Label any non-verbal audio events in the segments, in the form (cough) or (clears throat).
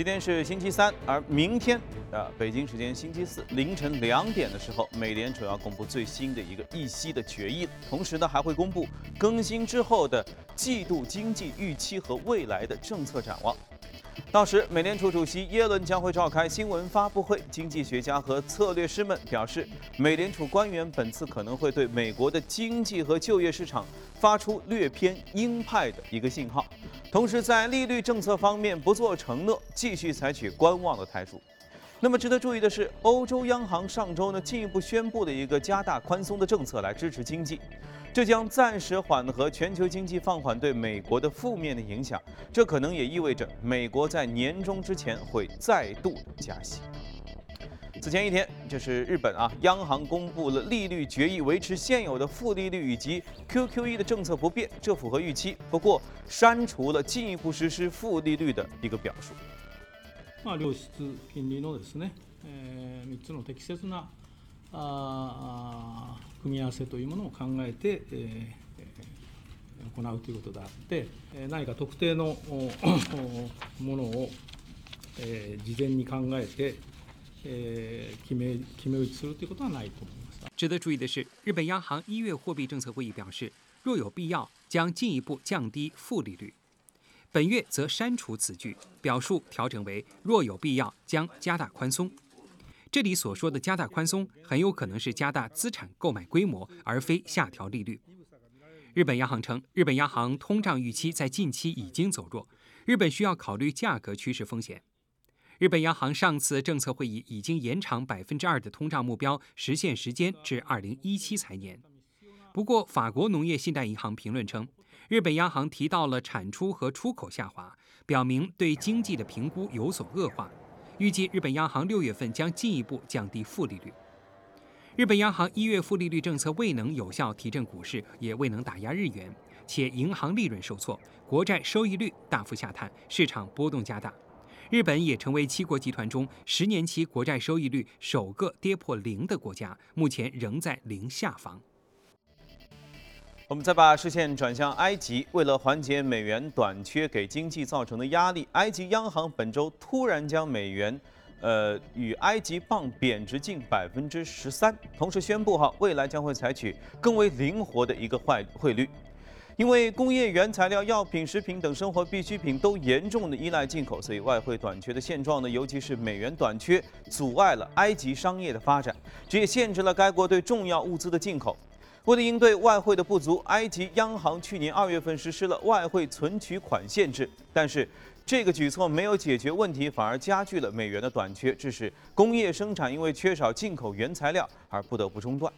今天是星期三，而明天，呃，北京时间星期四凌晨两点的时候，美联储要公布最新的一个议息的决议，同时呢，还会公布更新之后的季度经济预期和未来的政策展望。到时，美联储主席耶伦将会召开新闻发布会。经济学家和策略师们表示，美联储官员本次可能会对美国的经济和就业市场发出略偏鹰派的一个信号，同时在利率政策方面不做承诺，继续采取观望的态度。那么值得注意的是，欧洲央行上周呢进一步宣布了一个加大宽松的政策来支持经济。这将暂时缓和全球经济放缓对美国的负面的影响，这可能也意味着美国在年终之前会再度加息。此前一天，就是日本啊，央行公布了利率决议，维持现有的负利率以及 QQE 的政策不变，这符合预期。不过，删除了进一步实施负利率的一个表述。まあ、良質金利のですね、えー、3つの適切なあ組み合わせというものを考えて、えー、行うということであって、何か特定のものを、えー、事前に考えて、 えー、決め決め打ちするということはないと思います。值得注意的是，日本央行一月货币政策会议表示，若有必要，将进一步降低负利率。本月则删除此句，表述调整为若有必要，将加大宽松。这里所说的加大宽松，很有可能是加大资产购买规模，而非下调利率。日本央行称，日本央行通胀预期在近期已经走弱，日本需要考虑价格趋势风险。 日本央行上次政策会议已经延长百分之二的通胀目标实现时间至二零一七财年。不过，法国农业信贷银行评论称，日本央行提到了产出和出口下滑，表明对经济的评估有所恶化。预计日本央行六月份将进一步降低负利率。日本央行一月负利率政策未能有效提振股市，也未能打压日元，且银行利润受挫，国债收益率大幅下探，市场波动加大。日本也成为七国集团中十年期国债收益率首个跌破零的国家，目前仍在零下方。我们再把视线转向埃及，为了缓解美元短缺给经济造成的压力，埃及央行本周突然将美元，呃，与埃及镑贬值近百分之十三，同时宣布哈，未来将会采取更为灵活的一个汇汇率，因为工业原材料、药品、食品等生活必需品都严重的依赖进口，所以外汇短缺的现状呢，尤其是美元短缺，阻碍了埃及商业的发展，这也限制了该国对重要物资的进口。为了应对外汇的不足，埃及央行去年二月份实施了外汇存取款限制，但是这个举措没有解决问题，反而加剧了美元的短缺，致使工业生产因为缺少进口原材料而不得不中断。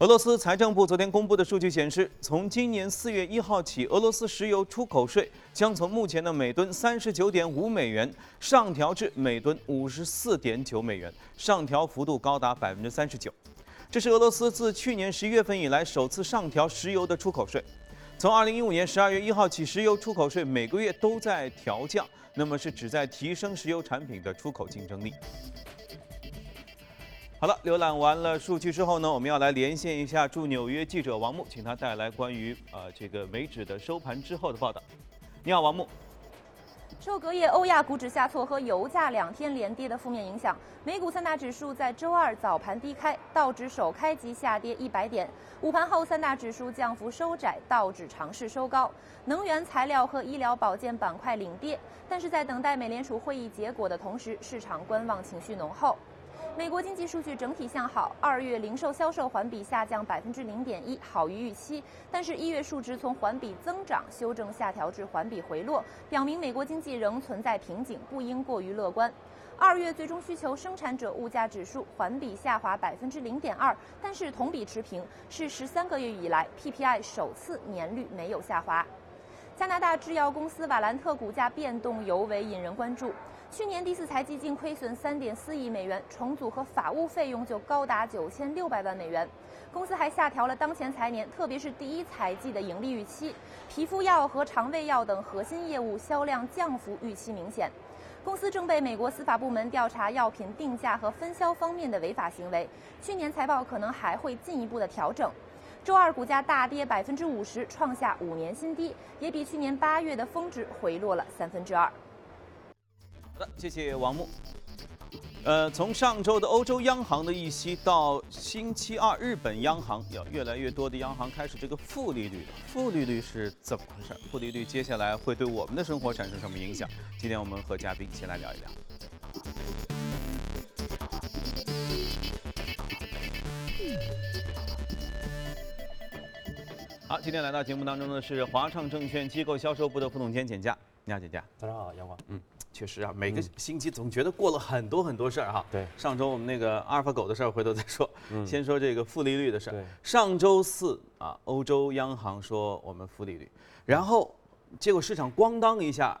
俄罗斯财政部昨天公布的数据显示，从今年四月一号起，俄罗斯石油出口税将从目前的每吨三十九点五美元上调至每吨五十四点九美元，上调幅度高达百分之三十九。这是俄罗斯自去年十一月份以来首次上调石油的出口税。从二零一五年十二月一号起，石油出口税每个月都在调降，那么是旨在提升石油产品的出口竞争力。好了，浏览完了数据之后呢，我们要来连线一下驻纽约记者王木，请他带来关于呃这个美指的收盘之后的报道。你好，王木。受隔夜欧亚股指下挫和油价两天连跌的负面影响，美股三大指数在周二早盘低开，道指首开即下跌一百点。午盘后，三大指数降幅收窄，道指尝试收高。能源、材料和医疗保健板块领跌，但是在等待美联储会议结果的同时，市场观望情绪浓厚。美国经济数据整体向好，二月零售销售环比下降百分之零点一，好于预期。但是，一月数值从环比增长修正下调至环比回落，表明美国经济仍存在瓶颈，不应过于乐观。二月最终需求生产者物价指数环比下滑百分之零点二，但是同比持平，是十三个月以来 PPI 首次年率没有下滑。加拿大制药公司瓦兰特股价变动尤为引人关注。去年第四财季净亏损三点四亿美元，重组和法务费用就高达九千六百万美元。公司还下调了当前财年，特别是第一财季的盈利预期。皮肤药和肠胃药等核心业务销量降幅预期明显。公司正被美国司法部门调查药品定价和分销方面的违法行为。去年财报可能还会进一步的调整。周二股价大跌百分之五十，创下五年新低，也比去年八月的峰值回落了三分之二。好的，谢谢王木。呃，从上周的欧洲央行的议息到星期二日本央行，有越来越多的央行开始这个负利率。负利率是怎么回事？负利率接下来会对我们的生活产生什么影响？今天我们和嘉宾一起来聊一聊。好，今天来到节目当中的是华创证券机构销售部的副总监简佳。你好，姐姐。早上好，阳光。嗯，确实啊，每个星期总觉得过了很多很多事儿哈。对，上周我们那个阿尔法狗的事儿回头再说。嗯，先说这个负利率的事儿。上周四啊，欧洲央行说我们负利率，然后结果市场咣当一下。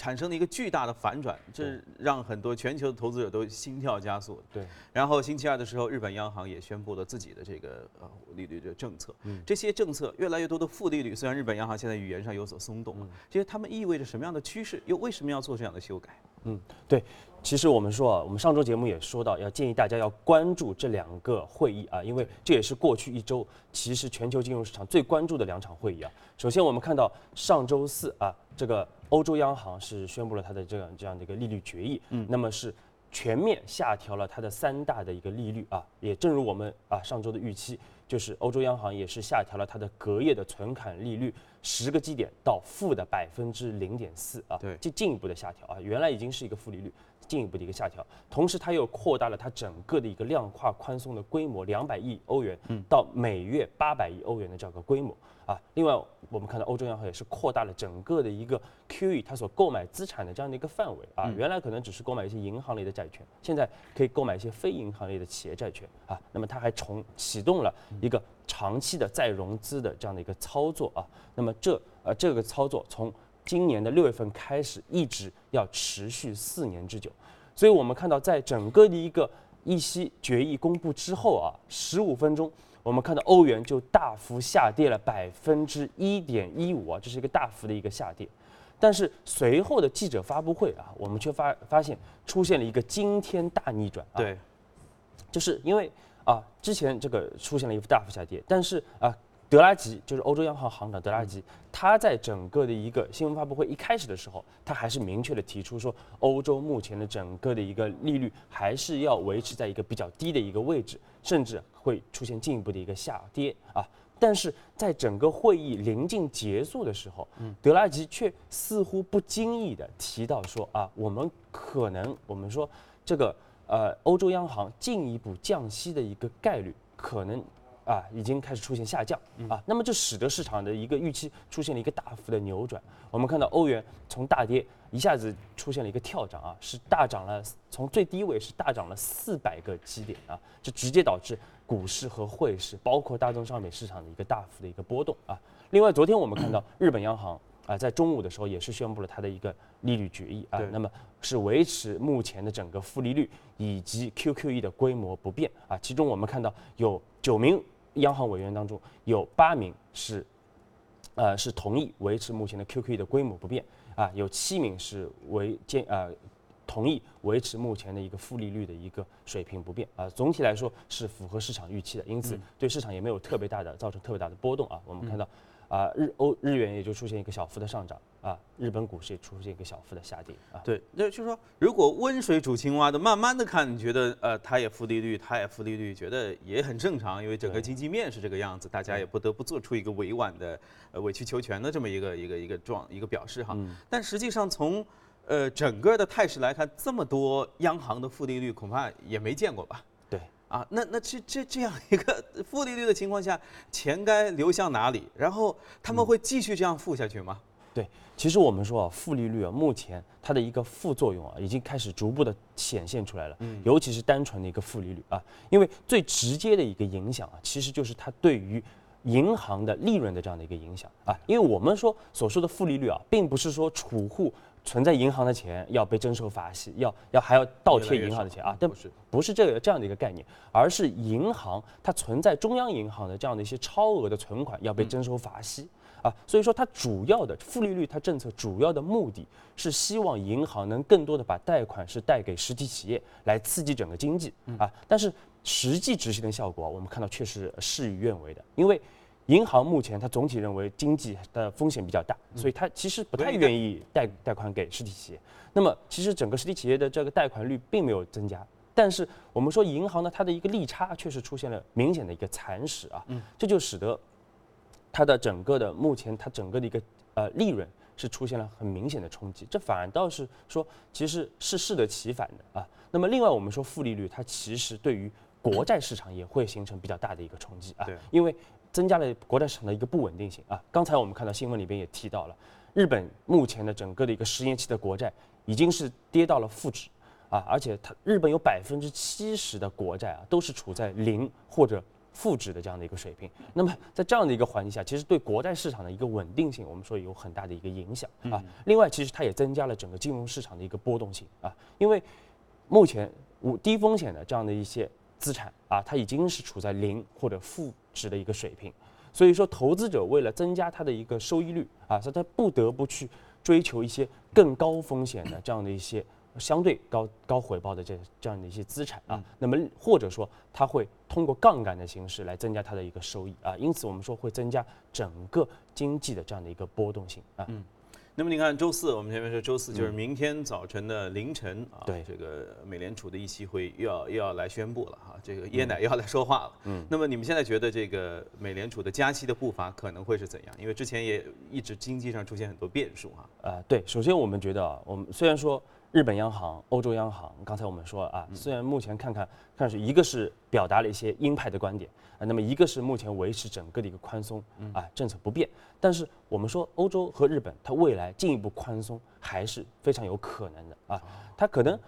产生了一个巨大的反转，这让很多全球的投资者都心跳加速。对，然后星期二的时候，日本央行也宣布了自己的这个呃利率的政策。嗯，这些政策越来越多的负利率，虽然日本央行现在语言上有所松动，这些它们意味着什么样的趋势？又为什么要做这样的修改？嗯，对，其实我们说啊，我们上周节目也说到，要建议大家要关注这两个会议啊，因为这也是过去一周其实全球金融市场最关注的两场会议啊。首先我们看到上周四啊，这个。欧洲央行是宣布了它的这样这样的一个利率决议，嗯，那么是全面下调了它的三大的一个利率啊，也正如我们啊上周的预期，就是欧洲央行也是下调了它的隔夜的存款利率十个基点到负的百分之零点四啊，对，进进一步的下调啊，原来已经是一个负利率，进一步的一个下调，同时它又扩大了它整个的一个量化宽松的规模，两百亿欧元到每月八百亿欧元的这样一个规模。啊，另外我们看到欧洲央行也是扩大了整个的一个 QE 它所购买资产的这样的一个范围啊，原来可能只是购买一些银行类的债券，现在可以购买一些非银行类的企业债券啊。那么它还重启动了一个长期的再融资的这样的一个操作啊。那么这呃这个操作从今年的六月份开始，一直要持续四年之久。所以我们看到在整个的一个议息决议公布之后啊，十五分钟。我们看到欧元就大幅下跌了百分之一点一五啊，这是一个大幅的一个下跌。但是随后的记者发布会啊，我们却发发现出现了一个惊天大逆转。对，就是因为啊，之前这个出现了一幅大幅下跌，但是啊。德拉吉就是欧洲央行行长德拉吉，他在整个的一个新闻发布会一开始的时候，他还是明确的提出说，欧洲目前的整个的一个利率还是要维持在一个比较低的一个位置，甚至会出现进一步的一个下跌啊。但是在整个会议临近结束的时候，德拉吉却似乎不经意的提到说啊，我们可能我们说这个呃欧洲央行进一步降息的一个概率可能。啊，已经开始出现下降啊，那么这使得市场的一个预期出现了一个大幅的扭转。我们看到欧元从大跌一下子出现了一个跳涨啊，是大涨了，从最低位是大涨了四百个基点啊，这直接导致股市和汇市，包括大宗商品市场的一个大幅的一个波动啊。另外，昨天我们看到 (clears throat) 日本央行啊，在中午的时候也是宣布了它的一个利率决议啊，那么是维持目前的整个负利率以及 QQE 的规模不变啊。其中我们看到有九名。央行委员当中有八名是，呃，是同意维持目前的 QQE 的规模不变啊，有七名是维坚呃同意维持目前的一个负利率的一个水平不变啊。总体来说是符合市场预期的，因此对市场也没有特别大的造成特别大的波动啊。我们看到。啊，日欧日元也就出现一个小幅的上涨啊，日本股市也出现一个小幅的下跌啊。对，那就是说，如果温水煮青蛙的慢慢的看，你觉得呃，它也负利率，它也负利率，觉得也很正常，因为整个经济面是这个样子，大家也不得不做出一个委婉的呃委曲求全的这么一个一个一个状一个表示哈。但实际上从呃整个的态势来看，这么多央行的负利率恐怕也没见过吧？啊，那那这这这样一个负利率的情况下，钱该流向哪里？然后他们会继续这样负下去吗？对，其实我们说啊，负利率啊，目前它的一个副作用啊，已经开始逐步的显现出来了。嗯，尤其是单纯的一个负利率啊，因为最直接的一个影响啊，其实就是它对于银行的利润的这样的一个影响啊。因为我们说所说的负利率啊，并不是说储户。存在银行的钱要被征收罚息，要要还要倒贴银行的钱啊？但不是不是这个这样的一个概念，而是银行它存在中央银行的这样的一些超额的存款要被征收罚息啊。所以说它主要的负利率它政策主要的目的是希望银行能更多的把贷款是贷给实体企业来刺激整个经济啊。但是实际执行的效果我们看到却是事与愿违的，因为银行目前它总体认为经济的风险比较大，所以它其实不太愿意贷贷款给实体企业。那么其实整个实体企业的这个贷款率并没有增加，但是我们说银行呢，它的一个利差确实出现了明显的一个蚕食啊，这就使得它的整个的目前它整个的一个呃利润是出现了很明显的冲击，这反倒是说其实是适得其反的啊。那么另外我们说负利率，它其实对于国债市场也会形成比较大的一个冲击啊，因为增加了国债市场的一个不稳定性啊。刚才我们看到新闻里边也提到了，日本目前的整个的一个十年期的国债已经是跌到了负值啊，而且它日本有百分之七十的国债啊都是处在零或者负值的这样的一个水平。那么在这样的一个环境下，其实对国债市场的一个稳定性，我们说有很大的一个影响啊。另外，其实它也增加了整个金融市场的一个波动性啊，因为目前无低风险的这样的一些资产啊，它已经是处在零或者负值的一个水平，所以说投资者为了增加它的一个收益率啊，所以他不得不去追求一些更高风险的这样的一些相对高高回报的这这样的一些资产啊，那么或者说他会通过杠杆的形式来增加它的一个收益啊，因此我们说会增加整个经济的这样的一个波动性啊。那么你看，周四我们前面说周四就是明天早晨的凌晨啊，对这个美联储的议息会又要又要来宣布了哈，这个椰奶又要来说话了。嗯，那么你们现在觉得这个美联储的加息的步伐可能会是怎样？因为之前也一直经济上出现很多变数哈。啊，对，首先我们觉得啊，我们虽然说。日本央行、欧洲央行，刚才我们说啊，虽然目前看看看是一个是表达了一些鹰派的观点啊，那么一个是目前维持整个的一个宽松啊政策不变，但是我们说欧洲和日本它未来进一步宽松还是非常有可能的啊，它可能。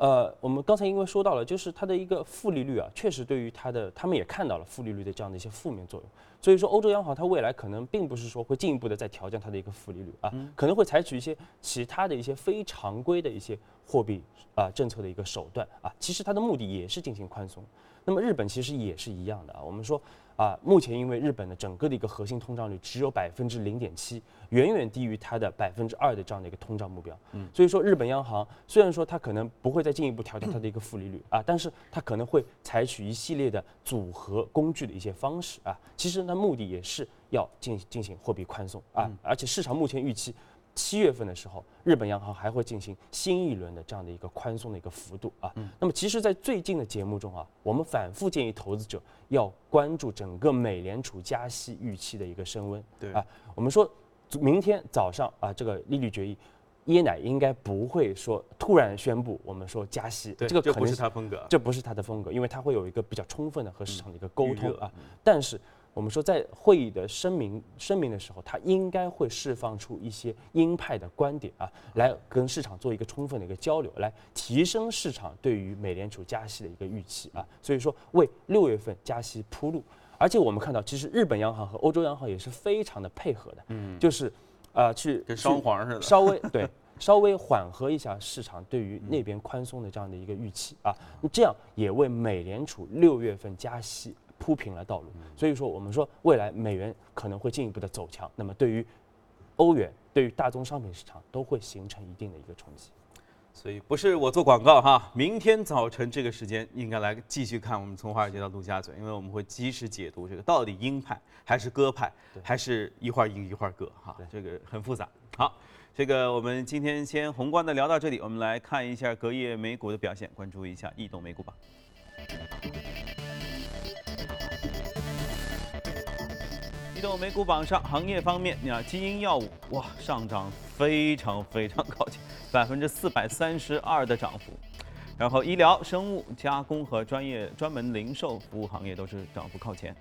呃，我们刚才因为说到了，就是它的一个负利率啊，确实对于它的，他们也看到了负利率的这样的一些负面作用。所以说，欧洲央行它未来可能并不是说会进一步的再调降它的一个负利率啊，可能会采取一些其他的一些非常规的一些货币啊政策的一个手段啊。其实它的目的也是进行宽松。那么日本其实也是一样的啊。我们说。啊，目前因为日本的整个的一个核心通胀率只有百分之零点七，远远低于它的百分之二的这样的一个通胀目标。嗯，所以说日本央行虽然说它可能不会再进一步调整它的一个负利率啊，但是它可能会采取一系列的组合工具的一些方式啊，其实呢目的也是要进进行货币宽松啊，而且市场目前预期。七月份的时候，日本央行还会进行新一轮的这样的一个宽松的一个幅度啊。那么，其实，在最近的节目中啊，我们反复建议投资者要关注整个美联储加息预期的一个升温。对啊，我们说明天早上啊，这个利率决议，椰奶应该不会说突然宣布我们说加息。对，这个不是他风格。这不是他的风格，因为他会有一个比较充分的和市场的一个沟通啊。但是。我们说，在会议的声明声明的时候，它应该会释放出一些鹰派的观点啊，来跟市场做一个充分的一个交流，来提升市场对于美联储加息的一个预期啊。所以说，为六月份加息铺路。而且我们看到，其实日本央行和欧洲央行也是非常的配合的，嗯，就是啊，去跟双簧似的，稍微 (laughs) 对，稍微缓和一下市场对于那边宽松的这样的一个预期啊，这样也为美联储六月份加息。铺平了道路，所以说我们说未来美元可能会进一步的走强，那么对于欧元、对于大宗商品市场都会形成一定的一个冲击。所以不是我做广告哈，明天早晨这个时间应该来继续看我们从华尔街到陆家嘴，因为我们会及时解读这个到底鹰派还是鸽派，还是一会儿鹰一会儿鸽哈，这个很复杂。好，这个我们今天先宏观的聊到这里，我们来看一下隔夜美股的表现，关注一下异动美股榜。移动美股榜上，行业方面，你看基因药物哇上涨非常非常高兴，(laughs) 百分之四百三十二的涨幅。然后医疗、生物、加工和专业专门零售服务行业都是涨幅靠前。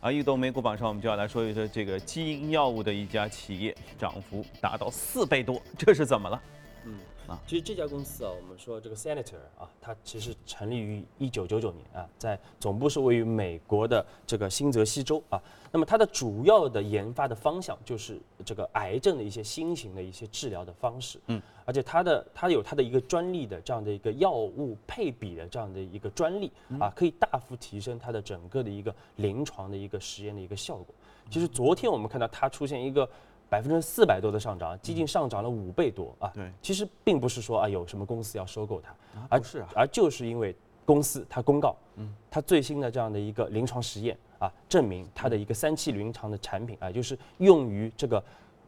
啊移动美股榜上，我们就要来说一说这个基因药物的一家企业，涨幅达到四倍多，这是怎么了？嗯。啊，其实这家公司啊，我们说这个 Senator 啊，它其实成立于一九九九年啊，在总部是位于美国的这个新泽西州啊。那么它的主要的研发的方向就是这个癌症的一些新型的一些治疗的方式，嗯，而且它的它有它的一个专利的这样的一个药物配比的这样的一个专利啊，可以大幅提升它的整个的一个临床的一个实验的一个效果。其实昨天我们看到它出现一个。百分之四百多的上涨，接近上涨了五倍多啊！对，其实并不是说啊有什么公司要收购它，而是而就是因为公司它公告，嗯，它最新的这样的一个临床实验啊，证明它的一个三期临床的产品啊，就是用于这个，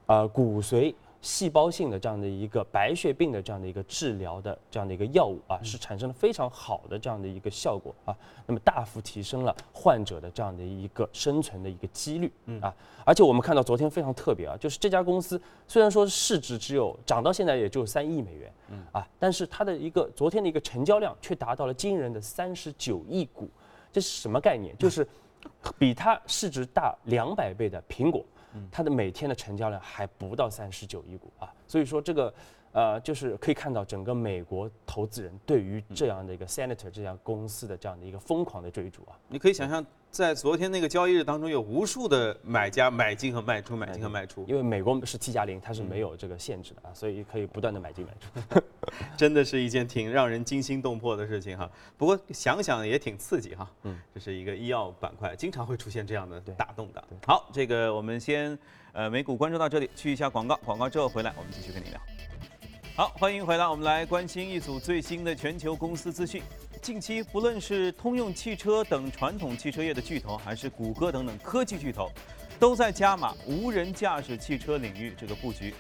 呃，骨髓。细胞性的这样的一个白血病的这样的一个治疗的这样的一个药物啊，是产生了非常好的这样的一个效果啊，那么大幅提升了患者的这样的一个生存的一个几率啊，而且我们看到昨天非常特别啊，就是这家公司虽然说市值只有涨到现在也就三亿美元，嗯啊，但是它的一个昨天的一个成交量却达到了惊人的三十九亿股，这是什么概念？就是 (laughs) 比它市值大两百倍的苹果。它的每天的成交量还不到三十九亿股啊，所以说这个，呃，就是可以看到整个美国投资人对于这样的一个 Senator 这家公司的这样的一个疯狂的追逐啊。你可以想象，在昨天那个交易日当中，有无数的买家买进和卖出，买进和卖出。因为美国是 T 加零，它是没有这个限制的啊，所以可以不断的买进买出。(laughs) 真的是一件挺让人惊心动魄的事情哈。不过想想也挺刺激哈。嗯，这是一个医药板块，经常会出现这样的大动荡。好，这个我们先呃美股关注到这里，去一下广告，广告之后回来我们继续跟你聊。好，欢迎回来，我们来关心一组最新的全球公司资讯。近期不论是通用汽车等传统汽车业的巨头，还是谷歌等等科技巨头，都在加码无人驾驶汽车领域这个布局。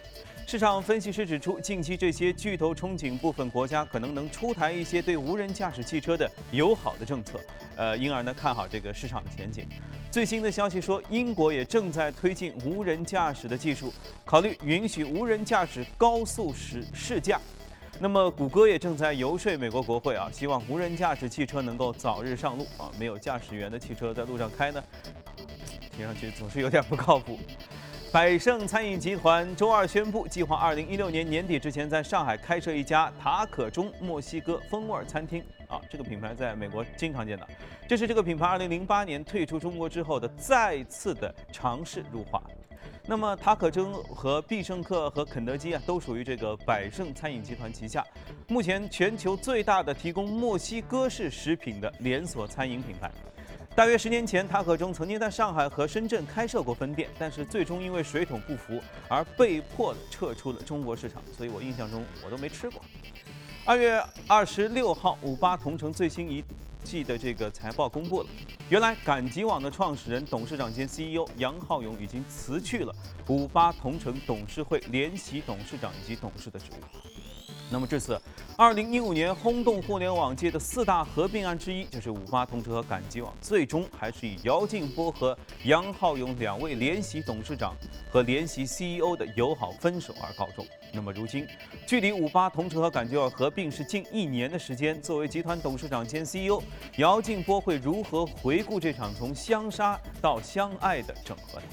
市场分析师指出，近期这些巨头憧憬部分国家可能能出台一些对无人驾驶汽车的友好的政策，呃，因而呢看好这个市场的前景。最新的消息说，英国也正在推进无人驾驶的技术，考虑允许无人驾驶高速试试驾。那么，谷歌也正在游说美国国会啊，希望无人驾驶汽车能够早日上路啊。没有驾驶员的汽车在路上开呢，听上去总是有点不靠谱。百胜餐饮集团周二宣布，计划二零一六年年底之前在上海开设一家塔可中墨西哥风味餐厅。啊，这个品牌在美国经常见到。这是这个品牌二零零八年退出中国之后的再次的尝试入华。那么塔可中和必胜客和肯德基啊，都属于这个百胜餐饮集团旗下，目前全球最大的提供墨西哥式食品的连锁餐饮品牌。大约十年前，他和中曾经在上海和深圳开设过分店，但是最终因为水土不服而被迫的撤出了中国市场。所以我印象中我都没吃过。二月二十六号，五八同城最新一季的这个财报公布了，原来赶集网的创始人、董事长兼 CEO 杨浩勇已经辞去了五八同城董事会联席董事长以及董事的职务。那么这次，二零一五年轰动互联网界的四大合并案之一，就是五八同城和赶集网，最终还是以姚劲波和杨浩勇两位联席董事长和联席 CEO 的友好分手而告终。那么如今，距离五八同城和赶集网合并是近一年的时间，作为集团董事长兼 CEO，姚劲波会如何回顾这场从相杀到相爱的整合呢？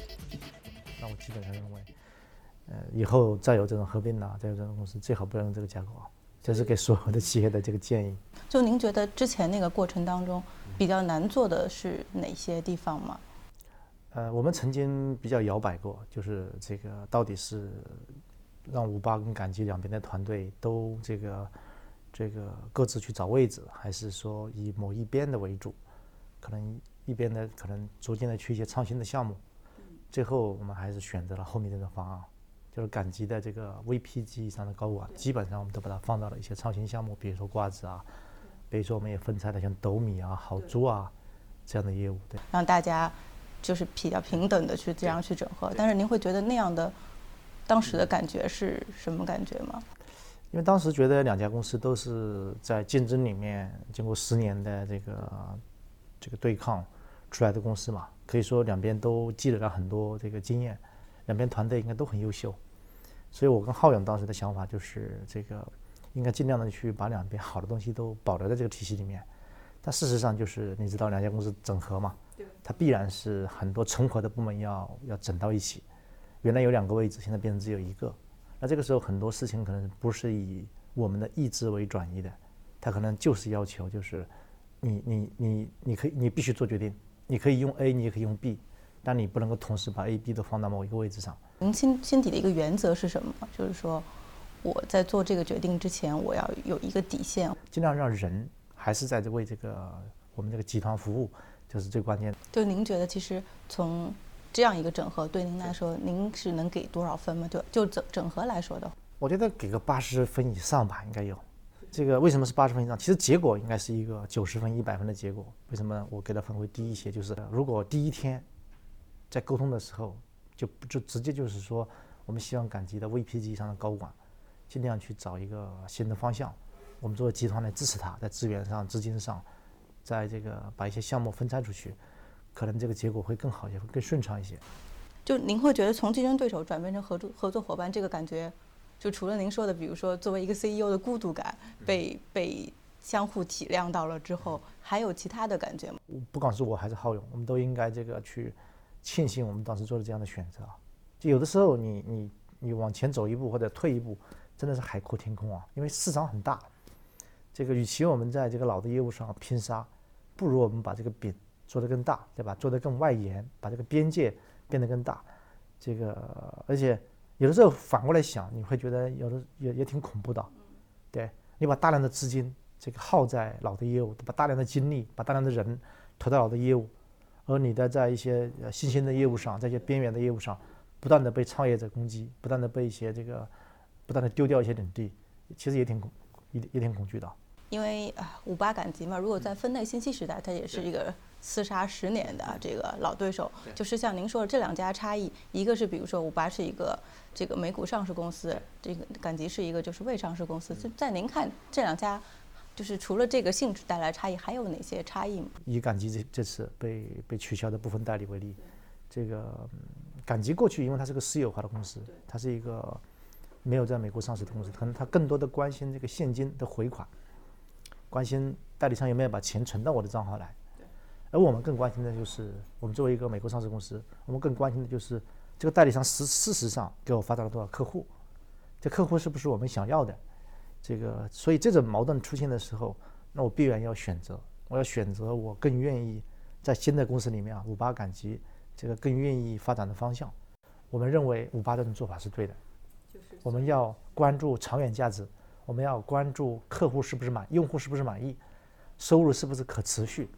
那我基本上认为。呃，以后再有这种合并啊，再有这种公司，最好不要用这个架构啊。这是给所有的企业的这个建议。就您觉得之前那个过程当中比较难做的是哪些地方吗？呃，我们曾经比较摇摆过，就是这个到底是让五八跟赶集两边的团队都这个这个各自去找位置，还是说以某一边的为主？可能一边的可能逐渐的去一些创新的项目。最后我们还是选择了后面这种方案。就是赶集的这个 VP 级以上的高管，基本上我们都把它放到了一些创新项目，比如说瓜子啊，比如说我们也分拆了像斗米啊、好猪啊这样的业务，对，让大家就是比较平等的去这样去整合。但是您会觉得那样的当时的感觉是什么感觉吗？因为当时觉得两家公司都是在竞争里面经过十年的这个这个对抗出来的公司嘛，可以说两边都积累了很多这个经验，两边团队应该都很优秀。所以我跟浩勇当时的想法就是，这个应该尽量的去把两边好的东西都保留在这个体系里面。但事实上就是，你知道两家公司整合嘛？它必然是很多重合的部门要要整到一起。原来有两个位置，现在变成只有一个。那这个时候很多事情可能不是以我们的意志为转移的，它可能就是要求就是，你你你你可以你必须做决定，你可以用 A，你也可以用 B。但你不能够同时把 A、B 都放到某一个位置上。您心心底的一个原则是什么？就是说，我在做这个决定之前，我要有一个底线，尽量让人还是在这为这个我们这个集团服务，就是最关键的。就您觉得，其实从这样一个整合对您来说，您是能给多少分吗？就就整整合来说的话，我觉得给个八十分以上吧，应该有。这个为什么是八十分以上？其实结果应该是一个九十分、一百分的结果。为什么我给的分会低一些？就是如果第一天在沟通的时候，就就直接就是说，我们希望赶集的 VP 级以上的高管尽量去找一个新的方向。我们作为集团来支持他，在资源上、资金上，在这个把一些项目分拆出去，可能这个结果会更好一些，会更顺畅一些。就您会觉得从竞争对手转变成合作合作伙伴，这个感觉，就除了您说的，比如说作为一个 CEO 的孤独感，被被相互体谅到了之后，还有其他的感觉吗？不管是我还是浩勇，我们都应该这个去庆幸我们当时做了这样的选择。就有的时候你你你往前走一步或者退一步，真的是海阔天空啊，因为市场很大。这个与其我们在这个老的业务上拼杀，不如我们把这个饼做得更大，对吧？做得更外延，把这个边界变得更大。这个而且有的时候反过来想，你会觉得有的也也挺恐怖的。对你把大量的资金这个耗在老的业务，把大量的精力、把大量的人投到老的业务，而你的在一些新兴的业务上，在一些边缘的业务上，不断的被创业者攻击，不断的被一些这个不断的丢掉一些领地，其实也挺恐也也挺恐惧的。因为啊，五八赶集嘛，如果在分类信息时代，它也是一个厮杀十年的这个老对手。就是像您说的这两家差异，一个是比如说五八是一个这个美股上市公司，这个赶集是一个就是未上市公司。就在您看这两家，就是除了这个性质带来差异，还有哪些差异吗？以赶集这这次被被取消的部分代理为例，这个赶集过去因为它是个私有化的公司，它是一个没有在美国上市的公司，可能它更多的关心这个现金的回款。关心代理商有没有把钱存到我的账号来，而我们更关心的就是，我们作为一个美国上市公司，我们更关心的就是这个代理商实事实上给我发到了多少客户，这客户是不是我们想要的？这个，所以这种矛盾出现的时候，那我必然要选择，我要选择我更愿意在新的公司里面啊，五八赶集这个更愿意发展的方向。我们认为五八这种做法是对的，我们要关注长远价值。我们要关注客户是不是满，用户是不是满意，收入是不是可持续，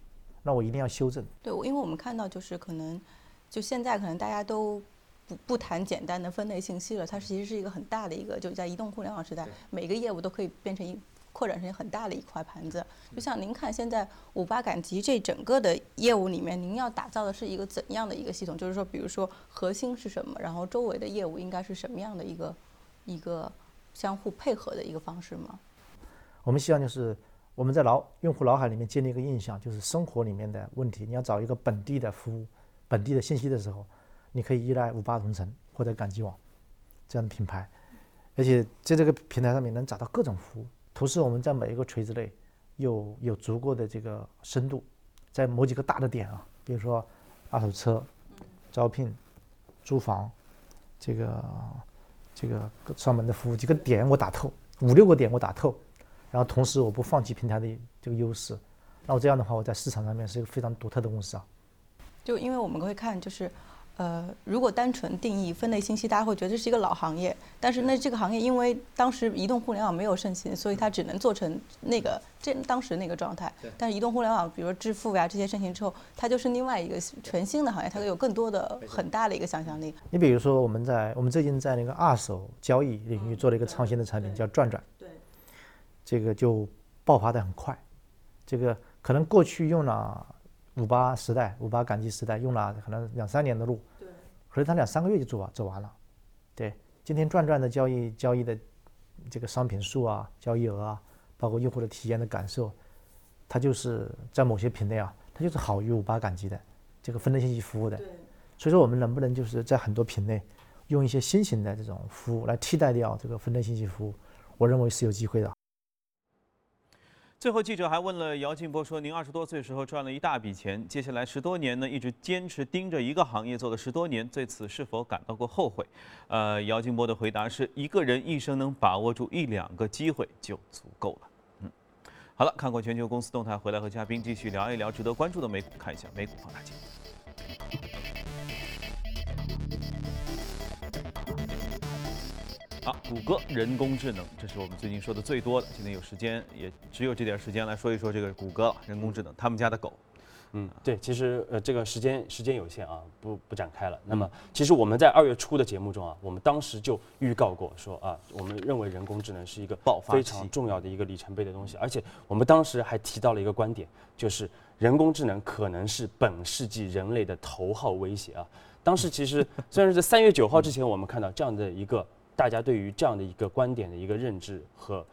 那我一定要修正。对，因为我们看到就是可能，就现在可能大家都不不谈简单的分类信息了，它其实是一个很大的一个，就在移动互联网时代，每个业务都可以变成一扩展成很大的一块盘子。就像您看现在五八赶集这整个的业务里面，您要打造的是一个怎样的一个系统？就是说，比如说核心是什么，然后周围的业务应该是什么样的一个一个。相互配合的一个方式吗？我们希望就是我们在脑用户脑海里面建立一个印象，就是生活里面的问题，你要找一个本地的服务、本地的信息的时候，你可以依赖五八同城或者赶集网这样的品牌，而且在这个平台上面能找到各种服务。同时，我们在每一个垂直类有有足够的这个深度，在某几个大的点啊，比如说二手车、招聘、租房，这个。这个上门的服务几个点我打透，五六个点我打透，然后同时我不放弃平台的这个优势，那我这样的话我在市场上面是一个非常独特的公司啊。就因为我们会看就是。呃，如果单纯定义分类信息，大家会觉得这是一个老行业。但是那这个行业，因为当时移动互联网没有盛行，所以它只能做成那个这当时那个状态。但是移动互联网，比如说支付呀这些盛行之后，它就是另外一个全新的行业，它有更多的很大的一个想象力。你比如说，我们在我们最近在那个二手交易领域做了一个创新的产品，叫转转。对。这个就爆发的很快，这个可能过去用了。五八时代，五八赶集时代用了可能两三年的路，对，可是他两三个月就走完，走完了。对，今天转转的交易交易的这个商品数啊，交易额啊，包括用户的体验的感受，它就是在某些品类啊，它就是好于五八赶集的这个分类信息服务的。所以说我们能不能就是在很多品类用一些新型的这种服务来替代掉这个分类信息服务？我认为是有机会的。最后，记者还问了姚劲波说：“您二十多岁时候赚了一大笔钱，接下来十多年呢，一直坚持盯着一个行业做了十多年，对此是否感到过后悔？”呃，姚劲波的回答是：“一个人一生能把握住一两个机会就足够了。”嗯，好了，看过全球公司动态，回来和嘉宾继续聊一聊值得关注的美股，看一下美股放大镜。谷歌人工智能，这是我们最近说的最多的。今天有时间，也只有这点时间来说一说这个谷歌人工智能。他们家的狗，嗯，对，其实呃，这个时间时间有限啊，不不展开了。那么，其实我们在二月初的节目中啊，我们当时就预告过说啊，我们认为人工智能是一个爆发非常重要的一个里程碑的东西，而且我们当时还提到了一个观点，就是人工智能可能是本世纪人类的头号威胁啊。当时其实虽然是在三月九号之前，我们看到这样的一个大家对于这样的一个观点的一个认知和。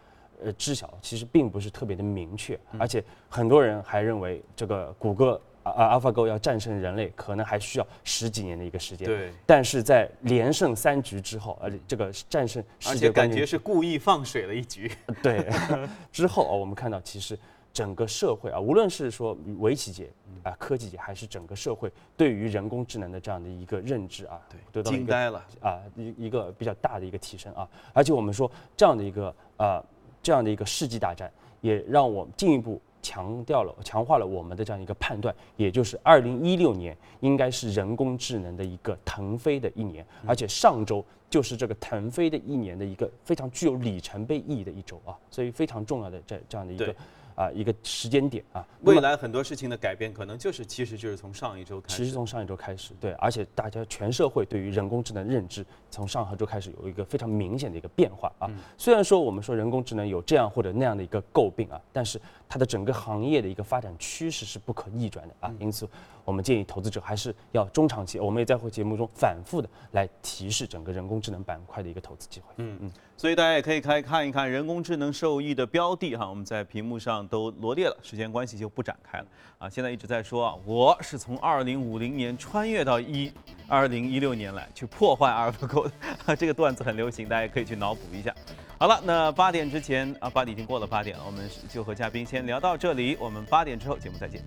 呃，知晓其实并不是特别的明确，而且很多人还认为这个谷歌啊啊 AlphaGo 要战胜人类，可能还需要十几年的一个时间。对。但是在连胜三局之后，而且这个战胜世界感觉是故意放水了一局。对。(laughs) 之后啊，我们看到其实整个社会啊，无论是说围棋界啊、科技界，还是整个社会对于人工智能的这样的一个认知啊，对，惊呆了啊，一一个比较大的一个提升啊。而且我们说这样的一个啊。这样的一个世纪大战，也让我进一步强调了、强化了我们的这样一个判断，也就是二零一六年应该是人工智能的一个腾飞的一年，而且上周就是这个腾飞的一年的一个非常具有里程碑意义的一周啊，所以非常重要的这这样的一个。啊，一个时间点啊，未来很多事情的改变可能就是，其实就是从上一周开始，其实从上一周开始，对，而且大家全社会对于人工智能认知从上一周开始有一个非常明显的一个变化啊。虽然说我们说人工智能有这样或者那样的一个诟病啊，但是它的整个行业的一个发展趋势是不可逆转的啊，因此。我们建议投资者还是要中长期，我们也在会节目中反复的来提示整个人工智能板块的一个投资机会。嗯嗯，所以大家也可以开看一看人工智能受益的标的哈，我们在屏幕上都罗列了，时间关系就不展开了啊。现在一直在说啊，我是从二零五零年穿越到一二零一六年来去破坏阿尔法狗，(laughs) 这个段子很流行，大家可以去脑补一下。好了，那八点之前啊，八点已经过了八点了，我们就和嘉宾先聊到这里，我们八点之后节目再见。